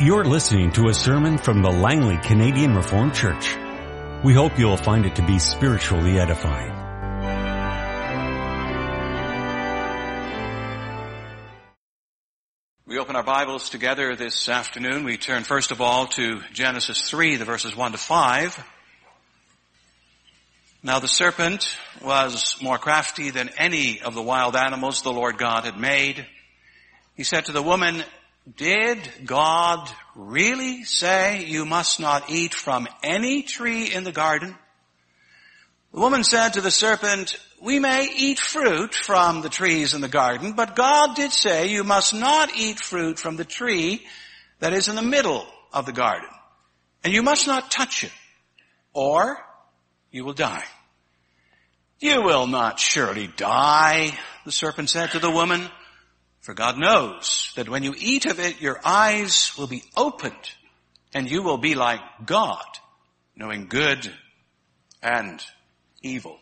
You're listening to a sermon from the Langley Canadian Reformed Church. We hope you'll find it to be spiritually edifying. We open our Bibles together this afternoon. We turn first of all to Genesis 3, the verses 1 to 5. Now the serpent was more crafty than any of the wild animals the Lord God had made. He said to the woman, did God really say you must not eat from any tree in the garden? The woman said to the serpent, we may eat fruit from the trees in the garden, but God did say you must not eat fruit from the tree that is in the middle of the garden. And you must not touch it, or you will die. You will not surely die, the serpent said to the woman. For God knows that when you eat of it, your eyes will be opened and you will be like God, knowing good and evil.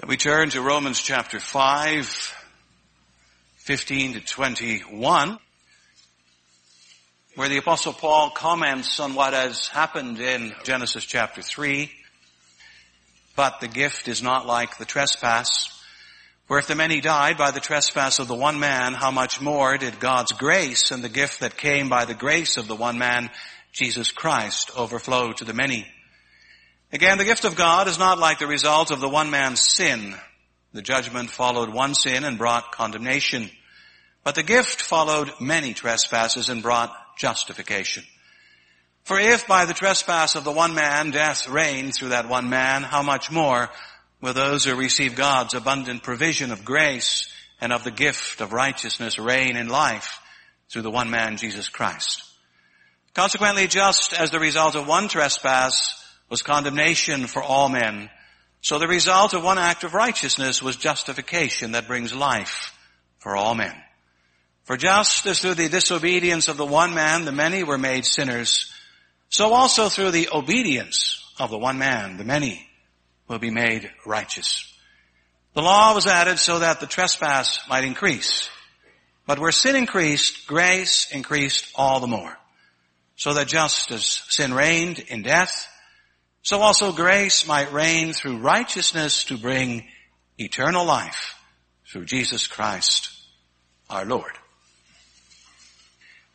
And we turn to Romans chapter 5, 15 to 21, where the apostle Paul comments on what has happened in Genesis chapter 3. But the gift is not like the trespass. For if the many died by the trespass of the one man, how much more did God's grace and the gift that came by the grace of the one man, Jesus Christ, overflow to the many? Again, the gift of God is not like the result of the one man's sin. The judgment followed one sin and brought condemnation. But the gift followed many trespasses and brought justification. For if by the trespass of the one man death reigned through that one man, how much more will those who receive God's abundant provision of grace and of the gift of righteousness reign in life through the one man, Jesus Christ. Consequently, just as the result of one trespass was condemnation for all men, so the result of one act of righteousness was justification that brings life for all men. For just as through the disobedience of the one man the many were made sinners, so also through the obedience of the one man the many will be made righteous. The law was added so that the trespass might increase. But where sin increased, grace increased all the more. So that just as sin reigned in death, so also grace might reign through righteousness to bring eternal life through Jesus Christ our Lord.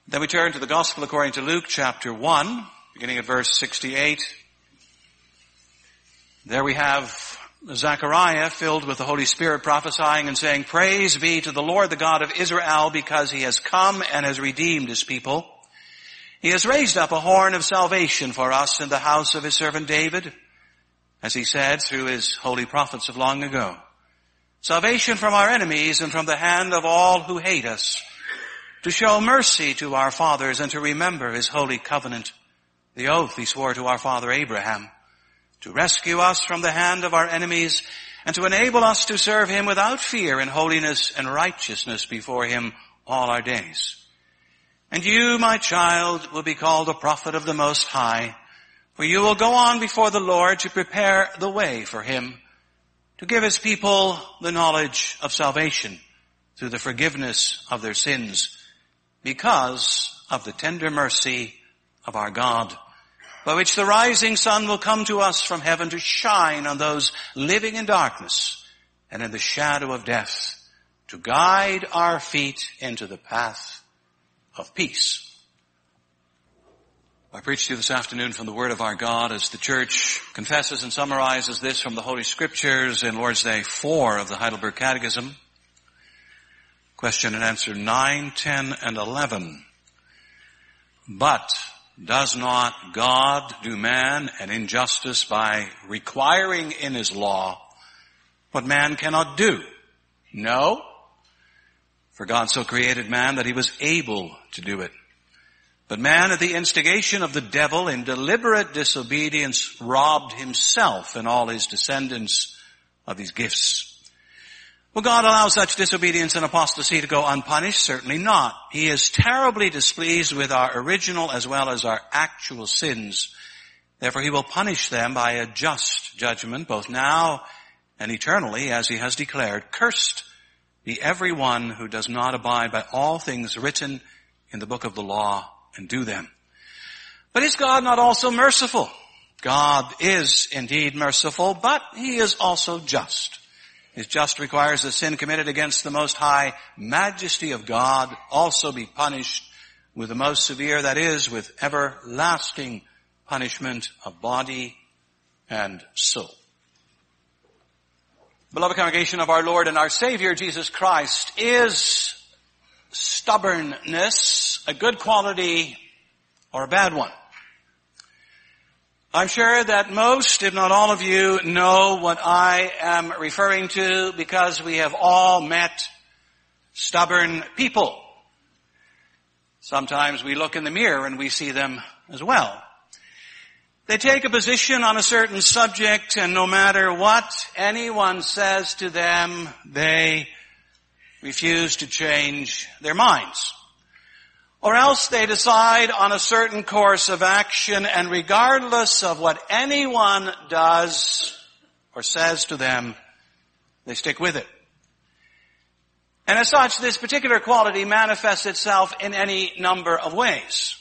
Then we turn to the Gospel according to Luke chapter 1, beginning at verse 68 there we have Zechariah filled with the Holy Spirit prophesying and saying, praise be to the Lord, the God of Israel, because he has come and has redeemed his people. He has raised up a horn of salvation for us in the house of his servant David, as he said through his holy prophets of long ago. Salvation from our enemies and from the hand of all who hate us, to show mercy to our fathers and to remember his holy covenant, the oath he swore to our father Abraham to rescue us from the hand of our enemies and to enable us to serve him without fear in holiness and righteousness before him all our days. And you, my child, will be called a prophet of the Most High, for you will go on before the Lord to prepare the way for him, to give his people the knowledge of salvation through the forgiveness of their sins, because of the tender mercy of our God by which the rising sun will come to us from heaven to shine on those living in darkness and in the shadow of death, to guide our feet into the path of peace. I preach to you this afternoon from the Word of our God as the church confesses and summarizes this from the Holy Scriptures in Lord's Day 4 of the Heidelberg Catechism. Question and answer 9, 10, and 11. But does not God do man an injustice by requiring in his law what man cannot do? No. For God so created man that he was able to do it. But man at the instigation of the devil in deliberate disobedience robbed himself and all his descendants of these gifts. Will God allow such disobedience and apostasy to go unpunished? Certainly not. He is terribly displeased with our original as well as our actual sins. Therefore he will punish them by a just judgment, both now and eternally, as he has declared, cursed be everyone who does not abide by all things written in the book of the law and do them. But is God not also merciful? God is indeed merciful, but He is also just. His just requires that sin committed against the most high majesty of God also be punished with the most severe, that is, with everlasting punishment of body and soul. Beloved congregation of our Lord and our Savior Jesus Christ, is stubbornness a good quality or a bad one? I'm sure that most, if not all of you, know what I am referring to because we have all met stubborn people. Sometimes we look in the mirror and we see them as well. They take a position on a certain subject and no matter what anyone says to them, they refuse to change their minds. Or else they decide on a certain course of action and regardless of what anyone does or says to them, they stick with it. And as such, this particular quality manifests itself in any number of ways.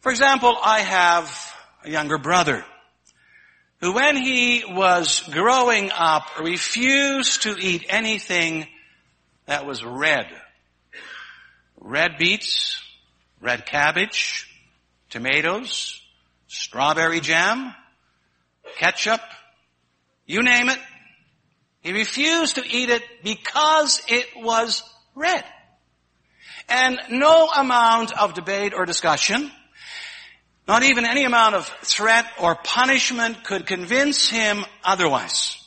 For example, I have a younger brother who when he was growing up refused to eat anything that was red red beets, red cabbage, tomatoes, strawberry jam, ketchup, you name it. He refused to eat it because it was red. And no amount of debate or discussion, not even any amount of threat or punishment could convince him otherwise.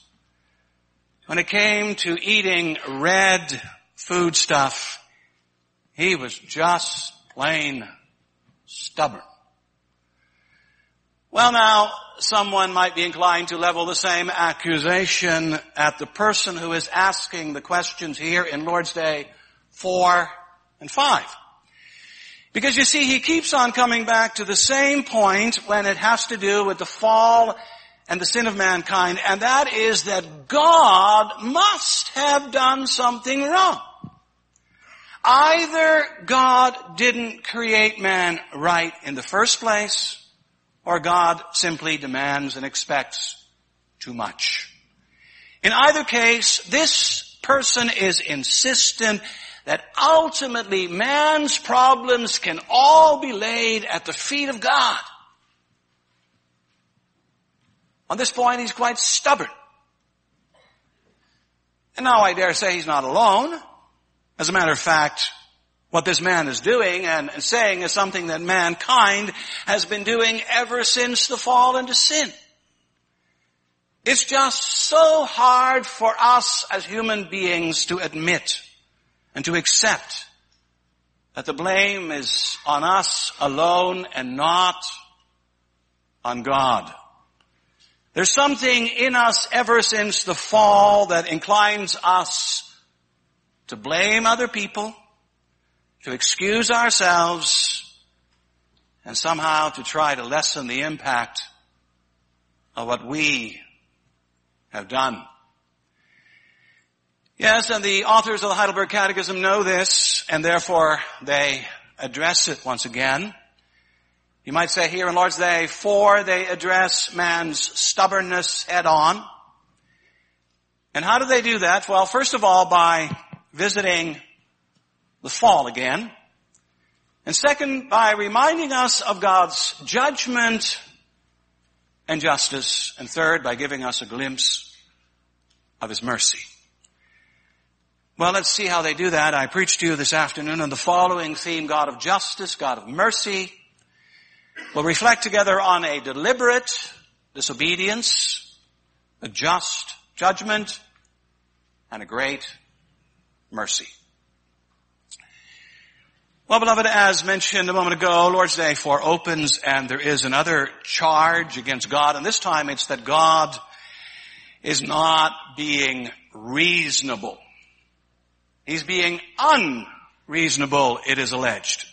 When it came to eating red food stuff, he was just plain stubborn. Well now, someone might be inclined to level the same accusation at the person who is asking the questions here in Lord's Day 4 and 5. Because you see, he keeps on coming back to the same point when it has to do with the fall and the sin of mankind, and that is that God must have done something wrong. Either God didn't create man right in the first place, or God simply demands and expects too much. In either case, this person is insistent that ultimately man's problems can all be laid at the feet of God. On this point, he's quite stubborn. And now I dare say he's not alone. As a matter of fact, what this man is doing and saying is something that mankind has been doing ever since the fall into sin. It's just so hard for us as human beings to admit and to accept that the blame is on us alone and not on God. There's something in us ever since the fall that inclines us to blame other people, to excuse ourselves, and somehow to try to lessen the impact of what we have done. Yes, and the authors of the Heidelberg Catechism know this, and therefore they address it once again. You might say here in Lord's Day 4, they address man's stubbornness head on. And how do they do that? Well, first of all, by visiting the fall again. And second, by reminding us of God's judgment and justice. And third, by giving us a glimpse of His mercy. Well, let's see how they do that. I preached to you this afternoon on the following theme, God of justice, God of mercy. We'll reflect together on a deliberate disobedience, a just judgment, and a great mercy. Well, beloved, as mentioned a moment ago, Lord's Day 4 opens and there is another charge against God, and this time it's that God is not being reasonable. He's being unreasonable, it is alleged.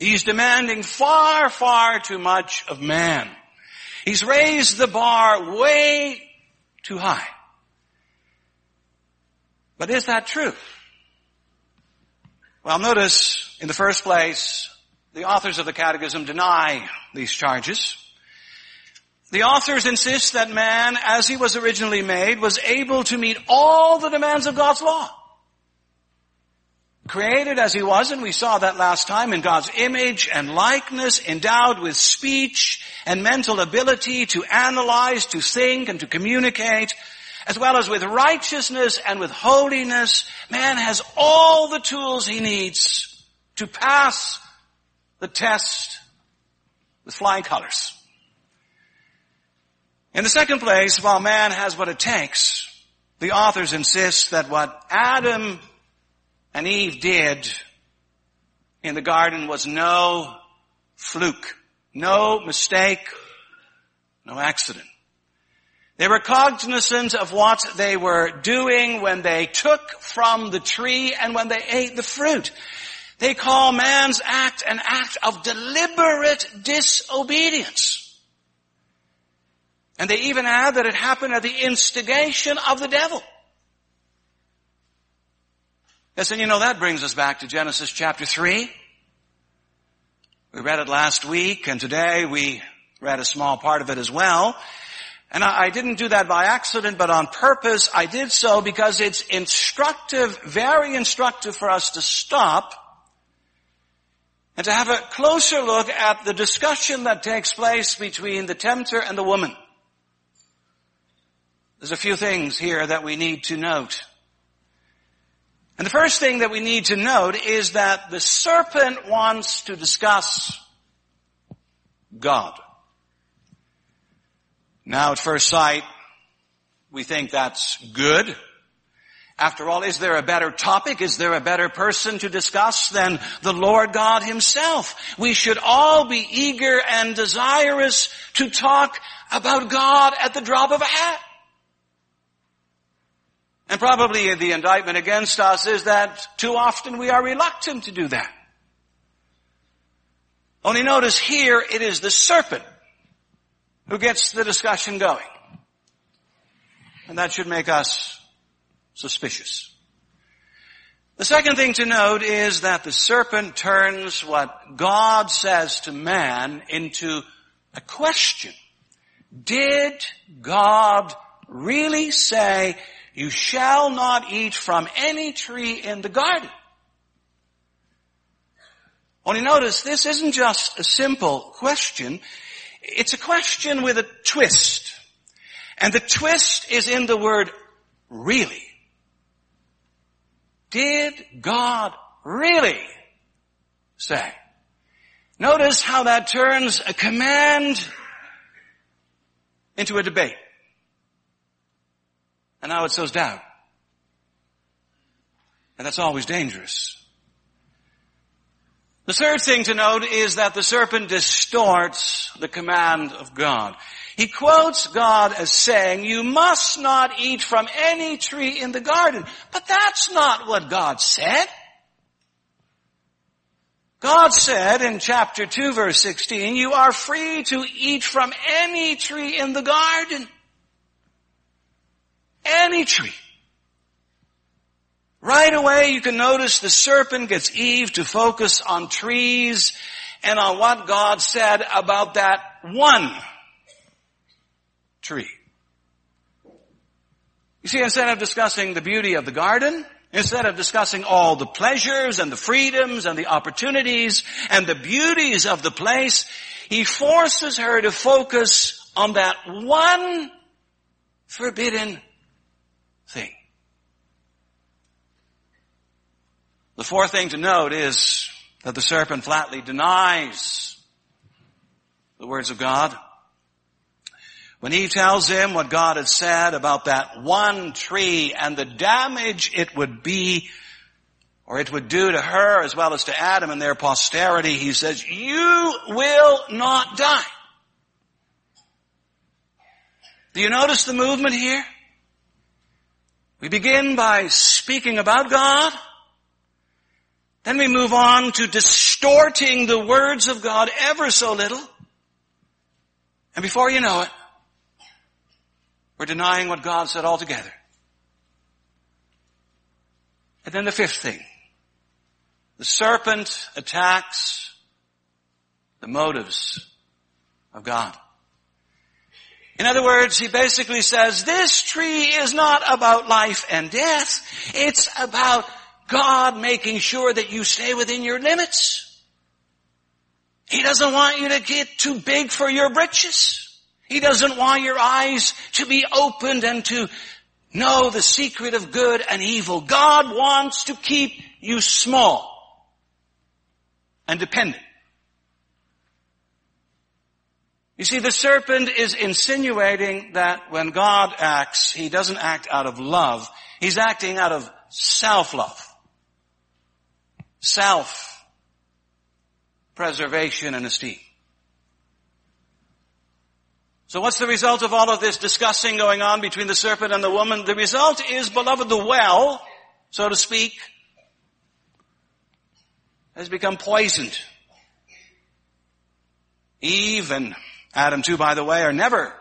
He's demanding far, far too much of man. He's raised the bar way too high. But is that true? Well, notice In the first place, the authors of the Catechism deny these charges. The authors insist that man, as he was originally made, was able to meet all the demands of God's law. Created as he was, and we saw that last time, in God's image and likeness, endowed with speech and mental ability to analyze, to think, and to communicate, as well as with righteousness and with holiness, man has all the tools he needs to pass the test with flying colors. In the second place, while man has what it takes, the authors insist that what Adam and Eve did in the garden was no fluke, no mistake, no accident. They were cognizant of what they were doing when they took from the tree and when they ate the fruit. They call man's act an act of deliberate disobedience. And they even add that it happened at the instigation of the devil. Yes, and you know that brings us back to Genesis chapter 3. We read it last week and today we read a small part of it as well. And I, didn't do that by accident, but on purpose. I did so because it's instructive, very instructive for us to stop and to have a closer look at the discussion that takes place between the tempter and the woman. There's a few things here that we need to note. And the first thing that we need to note is that the serpent wants to discuss God. Now at first sight, we think that's good. After all, is there a better topic? Is there a better person to discuss than the Lord God himself? We should all be eager and desirous to talk about God at the drop of a hat. And probably the indictment against us is that too often we are reluctant to do that. Only notice here it is the serpent who gets the discussion going. And that should make us suspicious. The second thing to note is that the serpent turns what God says to man into a question. Did God really say, you shall not eat from any tree in the garden? Only notice this isn't just a simple question. It's a question with a twist. And the twist is in the word really. Did God really say? Notice how that turns a command into a debate. And now it sows doubt. And that's always dangerous. The third thing to note is that the serpent distorts the command of God. He quotes God as saying, you must not eat from any tree in the garden. But that's not what God said. God said in chapter 2 verse 16, you are free to eat from any tree in the garden. Any tree. Right away you can notice the serpent gets Eve to focus on trees and on what God said about that one tree. You see, instead of discussing the beauty of the garden, instead of discussing all the pleasures and the freedoms and the opportunities and the beauties of the place, he forces her to focus on that one forbidden thing. The fourth thing to note is that the serpent flatly denies the words of God. When he tells him what God had said about that one tree and the damage it would be or it would do to her as well as to Adam and their posterity, he says, you will not die. Do you notice the movement here? We begin by speaking about God. Then we move on to distorting the words of God ever so little. And before you know it, we're denying what God said altogether. And then the fifth thing. The serpent attacks the motives of God. In other words, he basically says, this tree is not about life and death. It's about God making sure that you stay within your limits. He doesn't want you to get too big for your britches. He doesn't want your eyes to be opened and to know the secret of good and evil. God wants to keep you small and dependent. You see, the serpent is insinuating that when God acts, he doesn't act out of love. He's acting out of self-love. Self-preservation and esteem. So what's the result of all of this discussing going on between the serpent and the woman? The result is, beloved, the well, so to speak, has become poisoned. Eve and Adam too, by the way, are never,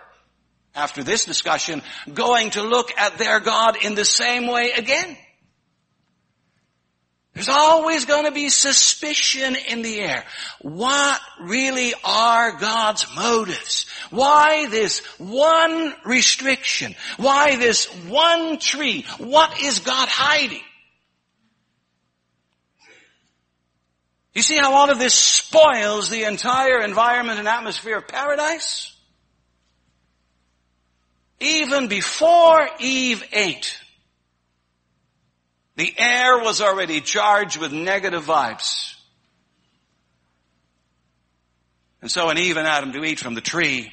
after this discussion, going to look at their God in the same way again. There's always going to be suspicion in the air. What really are God's motives? Why this one restriction? Why this one tree? What is God hiding? You see how all of this spoils the entire environment and atmosphere of paradise? Even before Eve ate, the air was already charged with negative vibes. And so when Eve and Adam do eat from the tree,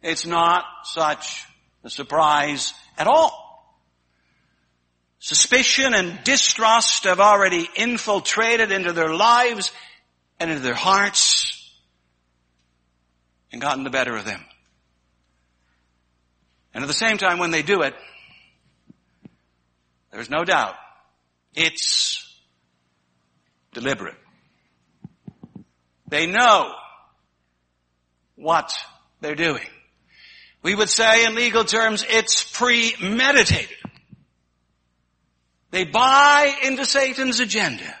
it's not such a surprise at all. Suspicion and distrust have already infiltrated into their lives and into their hearts and gotten the better of them. And at the same time, when they do it, there's no doubt it's deliberate. They know what they're doing. We would say in legal terms, it's premeditated. They buy into Satan's agenda.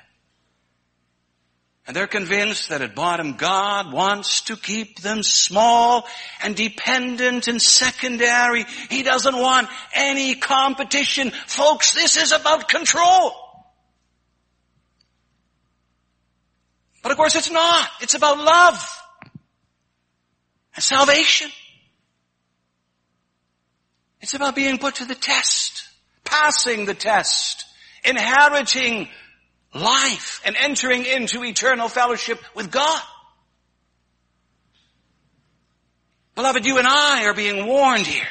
And they're convinced that at bottom God wants to keep them small and dependent and secondary. He doesn't want any competition. Folks, this is about control. But of course it's not. It's about love and salvation. It's about being put to the test, passing the test inheriting life and entering into eternal fellowship with God. Beloved, you and I are being warned here.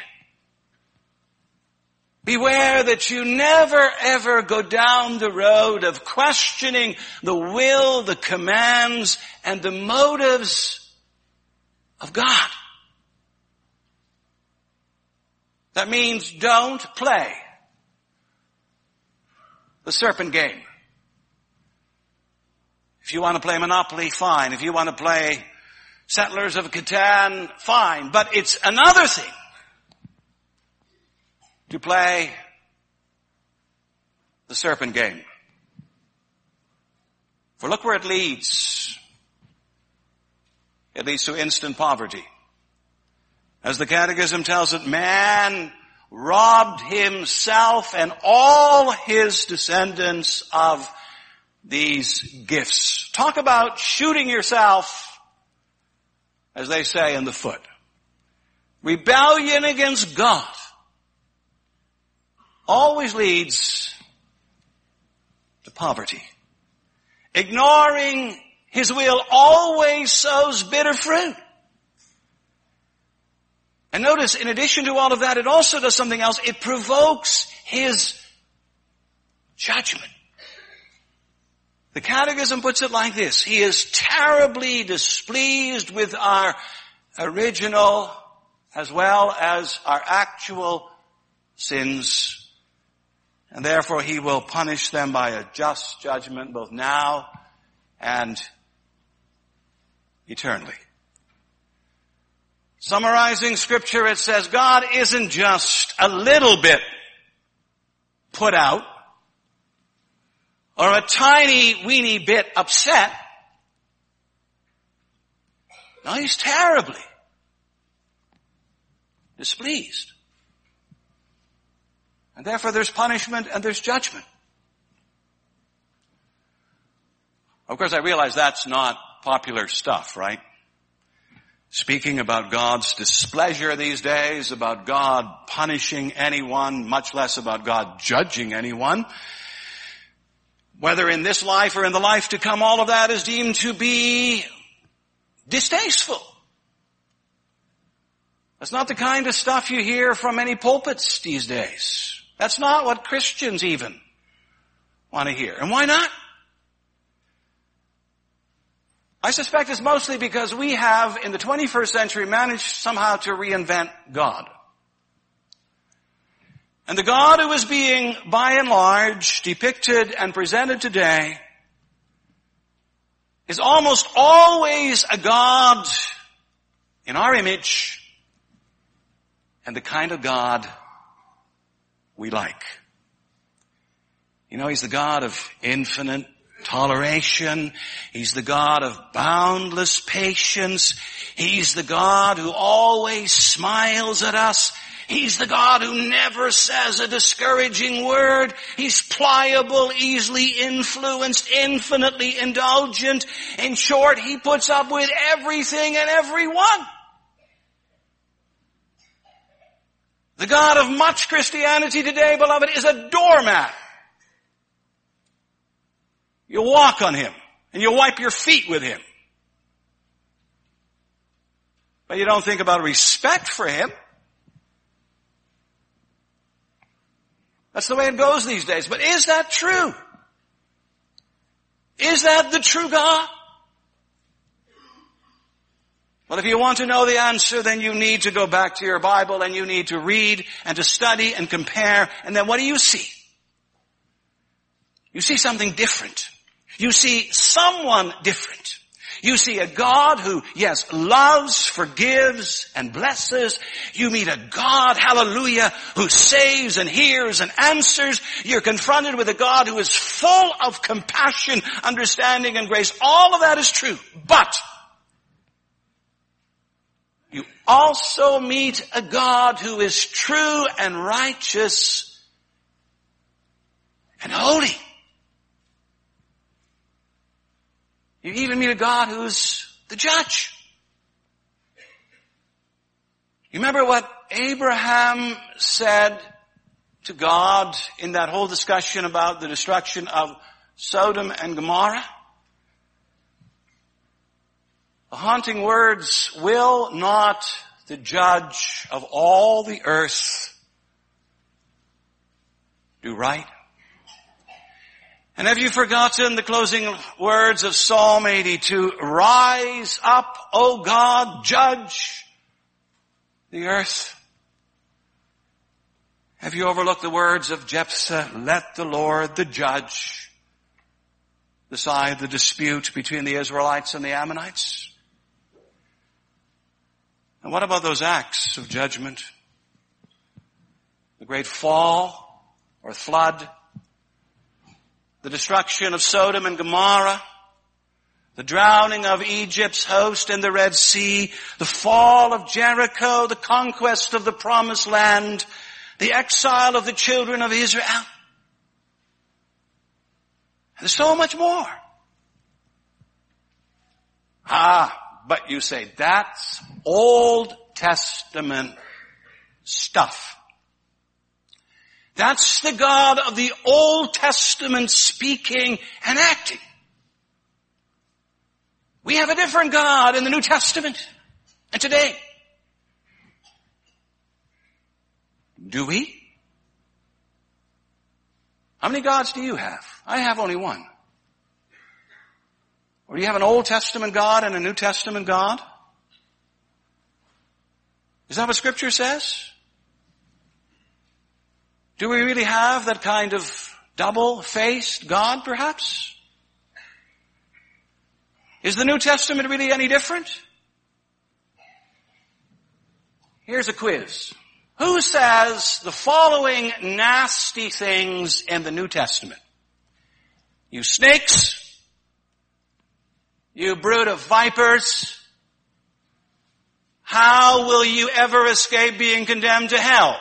Beware that you never ever go down the road of questioning the will, the commands, and the motives of God. That means don't play the serpent game. If you want to play Monopoly, fine. If you want to play Settlers of Catan, fine. But it's another thing to play the serpent game. For look where it leads. It leads to instant poverty. As the Catechism tells it, man robbed himself and all his descendants of these gifts. Talk about shooting yourself, as they say, in the foot. Rebellion against God always leads to poverty. Ignoring His will always sows bitter fruit. And notice, in addition to all of that, it also does something else. It provokes his judgment. The Catechism puts it like this. He is terribly displeased with our original as well as our actual sins. And therefore he will punish them by a just judgment both now and eternally. Summarizing scripture, it says God isn't just a little bit put out or a tiny weeny bit upset, no, he's terribly displeased. And therefore there's punishment and there's judgment. Of course I realize that's not popular stuff, right? Speaking about God's displeasure these days, about God punishing anyone, much less about God judging anyone. Whether in this life or in the life to come, all of that is deemed to be distasteful. That's not the kind of stuff you hear from any pulpits these days. That's not what Christians even want to hear. And why not? I suspect it's mostly because we have, in the 21st century, managed somehow to reinvent God. And the God who is being, by and large, depicted and presented today is almost always a God in our image and the kind of God we like. You know, He's the God of infinite toleration. He's the God of boundless patience. He's the God who always smiles at us. He's the God who never says a discouraging word. He's pliable, easily influenced, infinitely indulgent. In short, He puts up with everything and everyone. The God of much Christianity today, beloved, is a doormat. You walk on Him and you wipe your feet with Him. But you don't think about respect for Him. That's the way it goes these days. But is that true? Is that the true God? Well, if you want to know the answer, then you need to go back to your Bible and you need to read and to study and compare. And then what do you see? You see something different. You see someone different. You see a God who, yes, loves, forgives, and blesses. You meet a God, hallelujah, who saves and hears and answers. You're confronted with a God who is full of compassion, understanding, and grace. All of that is true. But, you also meet a God who is true and righteous and holy. Meet a God who's the judge. You remember what Abraham said to God in that whole discussion about the destruction of Sodom and Gomorrah? The haunting words, will not the judge of all the earth do right? And have you forgotten the closing words of Psalm 82? Rise up, O God, judge the earth. Have you overlooked the words of Jephthah? Let the Lord, the judge, decide the dispute between the Israelites and the Ammonites? And what about those acts of judgment? The great fall or flood, the destruction of Sodom and Gomorrah, the drowning of Egypt's host in the Red Sea, the fall of Jericho, the conquest of the promised land, the exile of the children of Israel. There's so much more. Ah, but you say, that's Old Testament stuff. That's the God of the Old Testament speaking and acting. We have a different God in the New Testament and today. Do we? How many gods do you have? I have only one. Or do you have an Old Testament God and a New Testament God? Is that what scripture says? Do we really have that kind of double-faced God, perhaps? Is the New Testament really any different? Here's a quiz. Who says the following nasty things in the New Testament? You snakes, you brood of vipers, how will you ever escape being condemned to hell?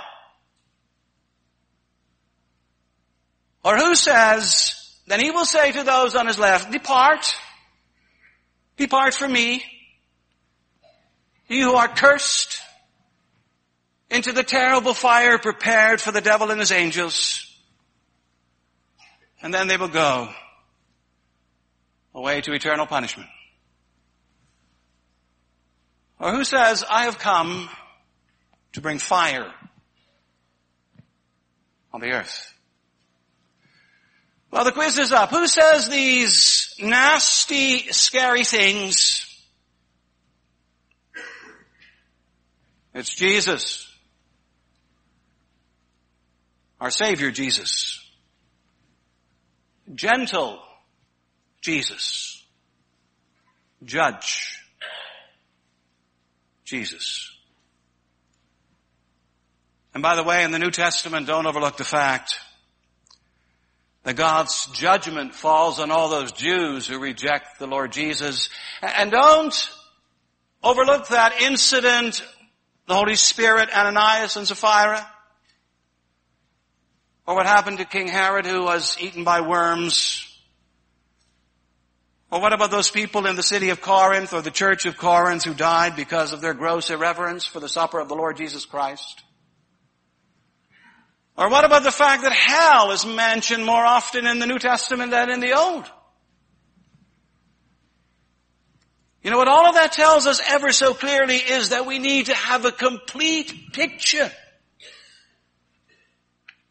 Or who says, then he will say to those on his left, depart, depart from me, you who are cursed, into the terrible fire prepared for the devil and his angels. And then they will go away to eternal punishment. Or who says, I have come to bring fire on the earth. Well, the quiz is up. Who says these nasty, scary things? It's Jesus. Our Savior Jesus. Gentle Jesus. Judge Jesus. And by the way, in the New Testament, don't overlook the fact that God's judgment falls on all those Jews who reject the Lord Jesus. And don't overlook that incident, the Holy Spirit, Ananias and Sapphira. Or what happened to King Herod who was eaten by worms. Or what about those people in the city of Corinth or the church of Corinth who died because of their gross irreverence for the supper of the Lord Jesus Christ? Or what about the fact that hell is mentioned more often in the New Testament than in the Old? You know what all of that tells us ever so clearly is that we need to have a complete picture.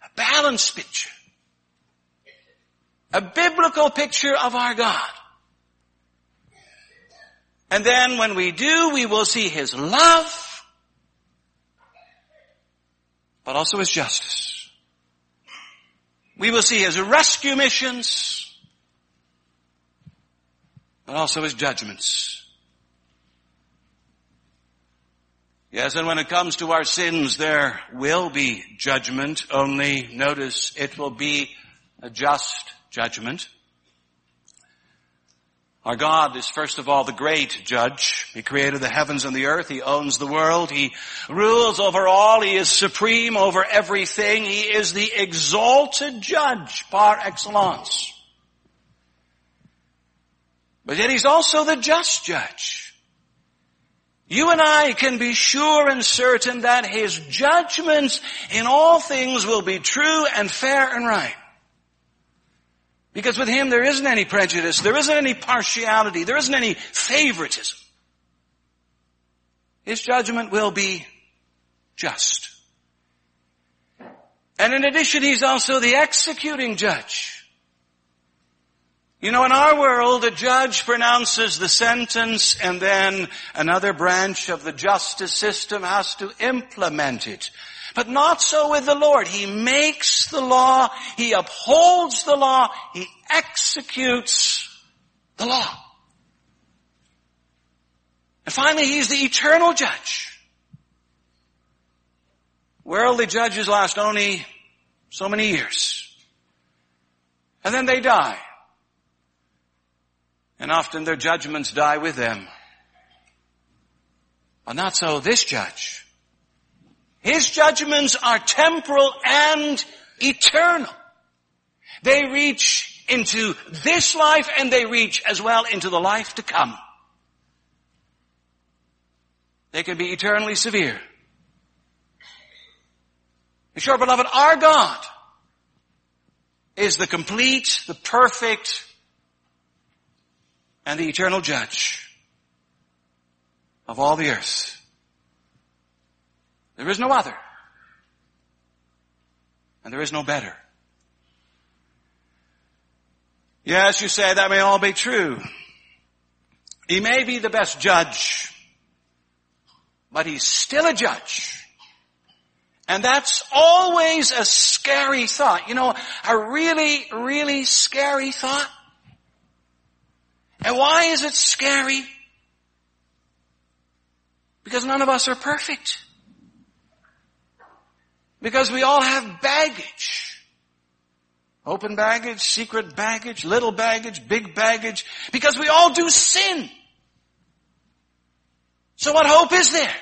A balanced picture. A biblical picture of our God. And then when we do, we will see His love, but also His justice. We will see his rescue missions, but also his judgments. Yes, and when it comes to our sins, there will be judgment, only notice it will be a just judgment. Our God is first of all the great judge. He created the heavens and the earth. He owns the world. He rules over all. He is supreme over everything. He is the exalted judge par excellence. But yet he's also the just judge. You and I can be sure and certain that his judgments in all things will be true and fair and right. Because with him there isn't any prejudice, there isn't any partiality, there isn't any favoritism. His judgment will be just. And in addition, he's also the executing judge. You know, in our world, a judge pronounces the sentence and then another branch of the justice system has to implement it. But not so with the Lord. He makes the law, He upholds the law, He executes the law. And finally, He's the eternal judge. Worldly judges last only so many years. And then they die. And often their judgments die with them. But not so this judge. His judgments are temporal and eternal. They reach into this life and they reach as well into the life to come. They can be eternally severe. Be sure, beloved, our God is the complete, the perfect, and the eternal judge of all the earth. There is no other. And there is no better. Yes, you say that may all be true. He may be the best judge, but he's still a judge. And that's always a scary thought. You know, a really, really scary thought. And why is it scary? Because none of us are perfect. Because we all have baggage. Open baggage, secret baggage, little baggage, big baggage, because we all do sin. So what hope is there?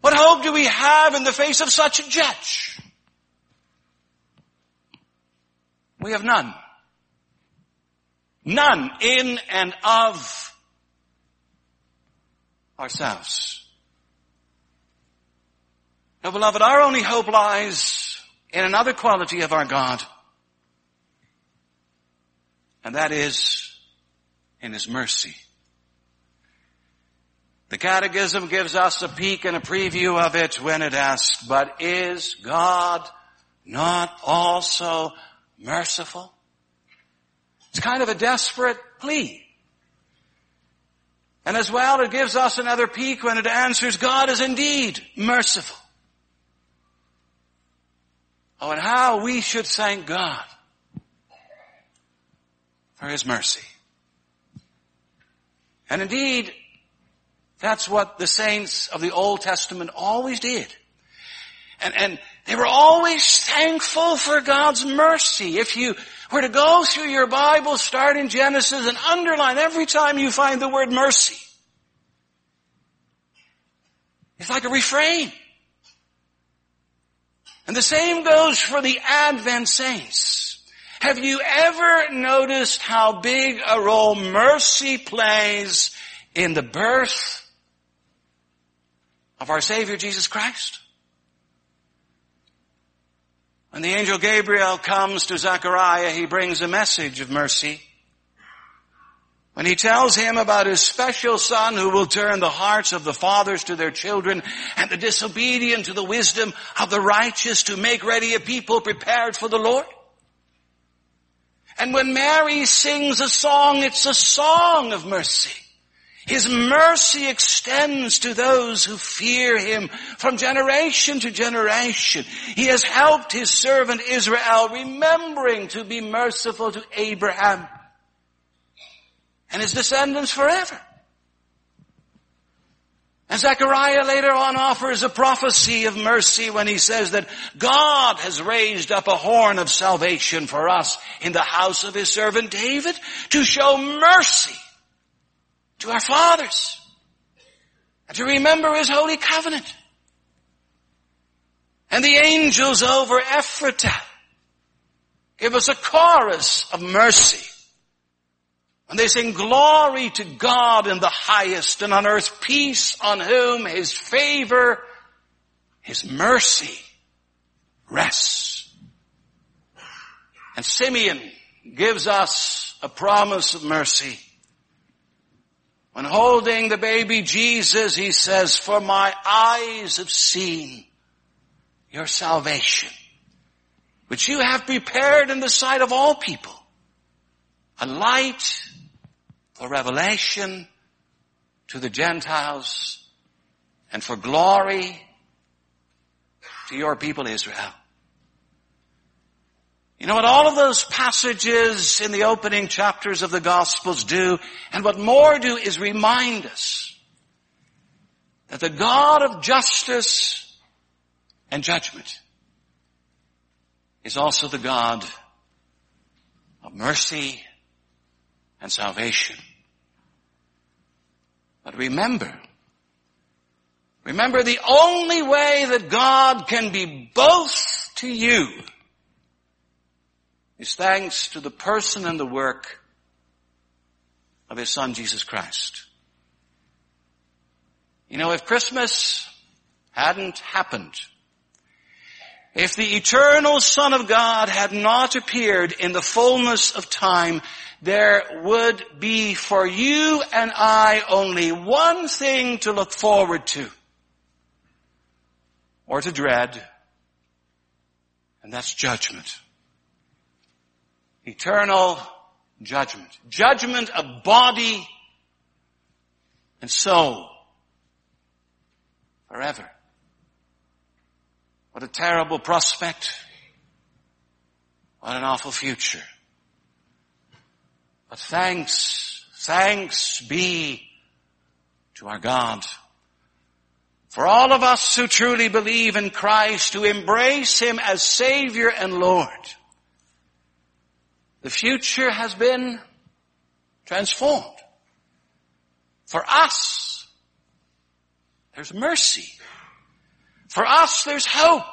What hope do we have in the face of such a judge? We have none. None in and of ourselves. Now beloved, our only hope lies in another quality of our God. And that is in His mercy. The Catechism gives us a peek and a preview of it when it asks, but is God not also merciful? It's kind of a desperate plea. And as well, it gives us another peek when it answers, God is indeed merciful. Oh, and how we should thank God for His mercy. And indeed, that's what the saints of the Old Testament always did. And, and they were always thankful for God's mercy. If you were to go through your Bible, start in Genesis and underline every time you find the word mercy. It's like a refrain. And the same goes for the Advent saints. Have you ever noticed how big a role mercy plays in the birth of our Savior Jesus Christ? When the angel Gabriel comes to Zechariah, he brings a message of mercy. When he tells him about his special son who will turn the hearts of the fathers to their children and the disobedient to the wisdom of the righteous to make ready a people prepared for the Lord. And when Mary sings a song, it's a song of mercy. His mercy extends to those who fear him from generation to generation. He has helped his servant Israel, remembering to be merciful to Abraham and his descendants forever. And Zechariah later on offers a prophecy of mercy when he says that God has raised up a horn of salvation for us in the house of his servant David to show mercy to our fathers and to remember his holy covenant. And the angels over Ephratah give us a chorus of mercy. And they sing glory to God in the highest and on earth peace on whom his favor, his mercy rests. And Simeon gives us a promise of mercy. When holding the baby Jesus, he says, for my eyes have seen your salvation, which you have prepared in the sight of all people, a light for revelation to the Gentiles and for glory to your people Israel. You know what all of those passages in the opening chapters of the Gospels do, and what more do is remind us that the God of justice and judgment is also the God of mercy and salvation. But remember, remember the only way that God can be both to you is thanks to the person and the work of His Son Jesus Christ. You know, if Christmas hadn't happened, if the eternal Son of God had not appeared in the fullness of time, there would be for you and I only one thing to look forward to or to dread, and that's judgment. Eternal judgment. Judgment of body and soul. Forever. What a terrible prospect. What an awful future. But thanks, thanks be to our God For all of us who truly believe in Christ, who embrace Him as Savior and Lord, the future has been transformed. For us, there's mercy. For us, there's hope.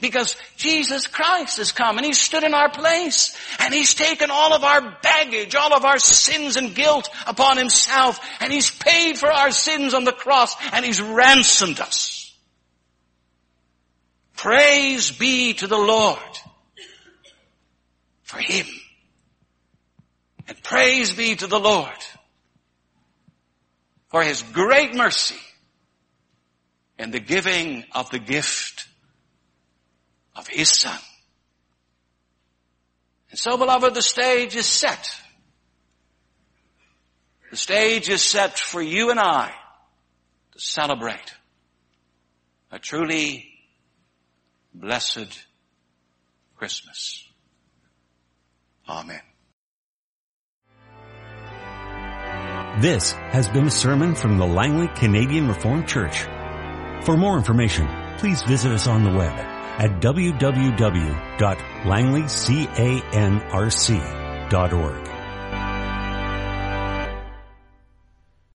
Because Jesus Christ has come and He stood in our place and He's taken all of our baggage, all of our sins and guilt upon Himself and He's paid for our sins on the cross and He's ransomed us. Praise be to the Lord for Him. And praise be to the Lord for His great mercy in the giving of the gift of His Son. And so beloved, the stage is set. The stage is set for you and I to celebrate a truly blessed Christmas. Amen. This has been a sermon from the Langley Canadian Reformed Church. For more information, please visit us on the web at www.langleycanrc.org.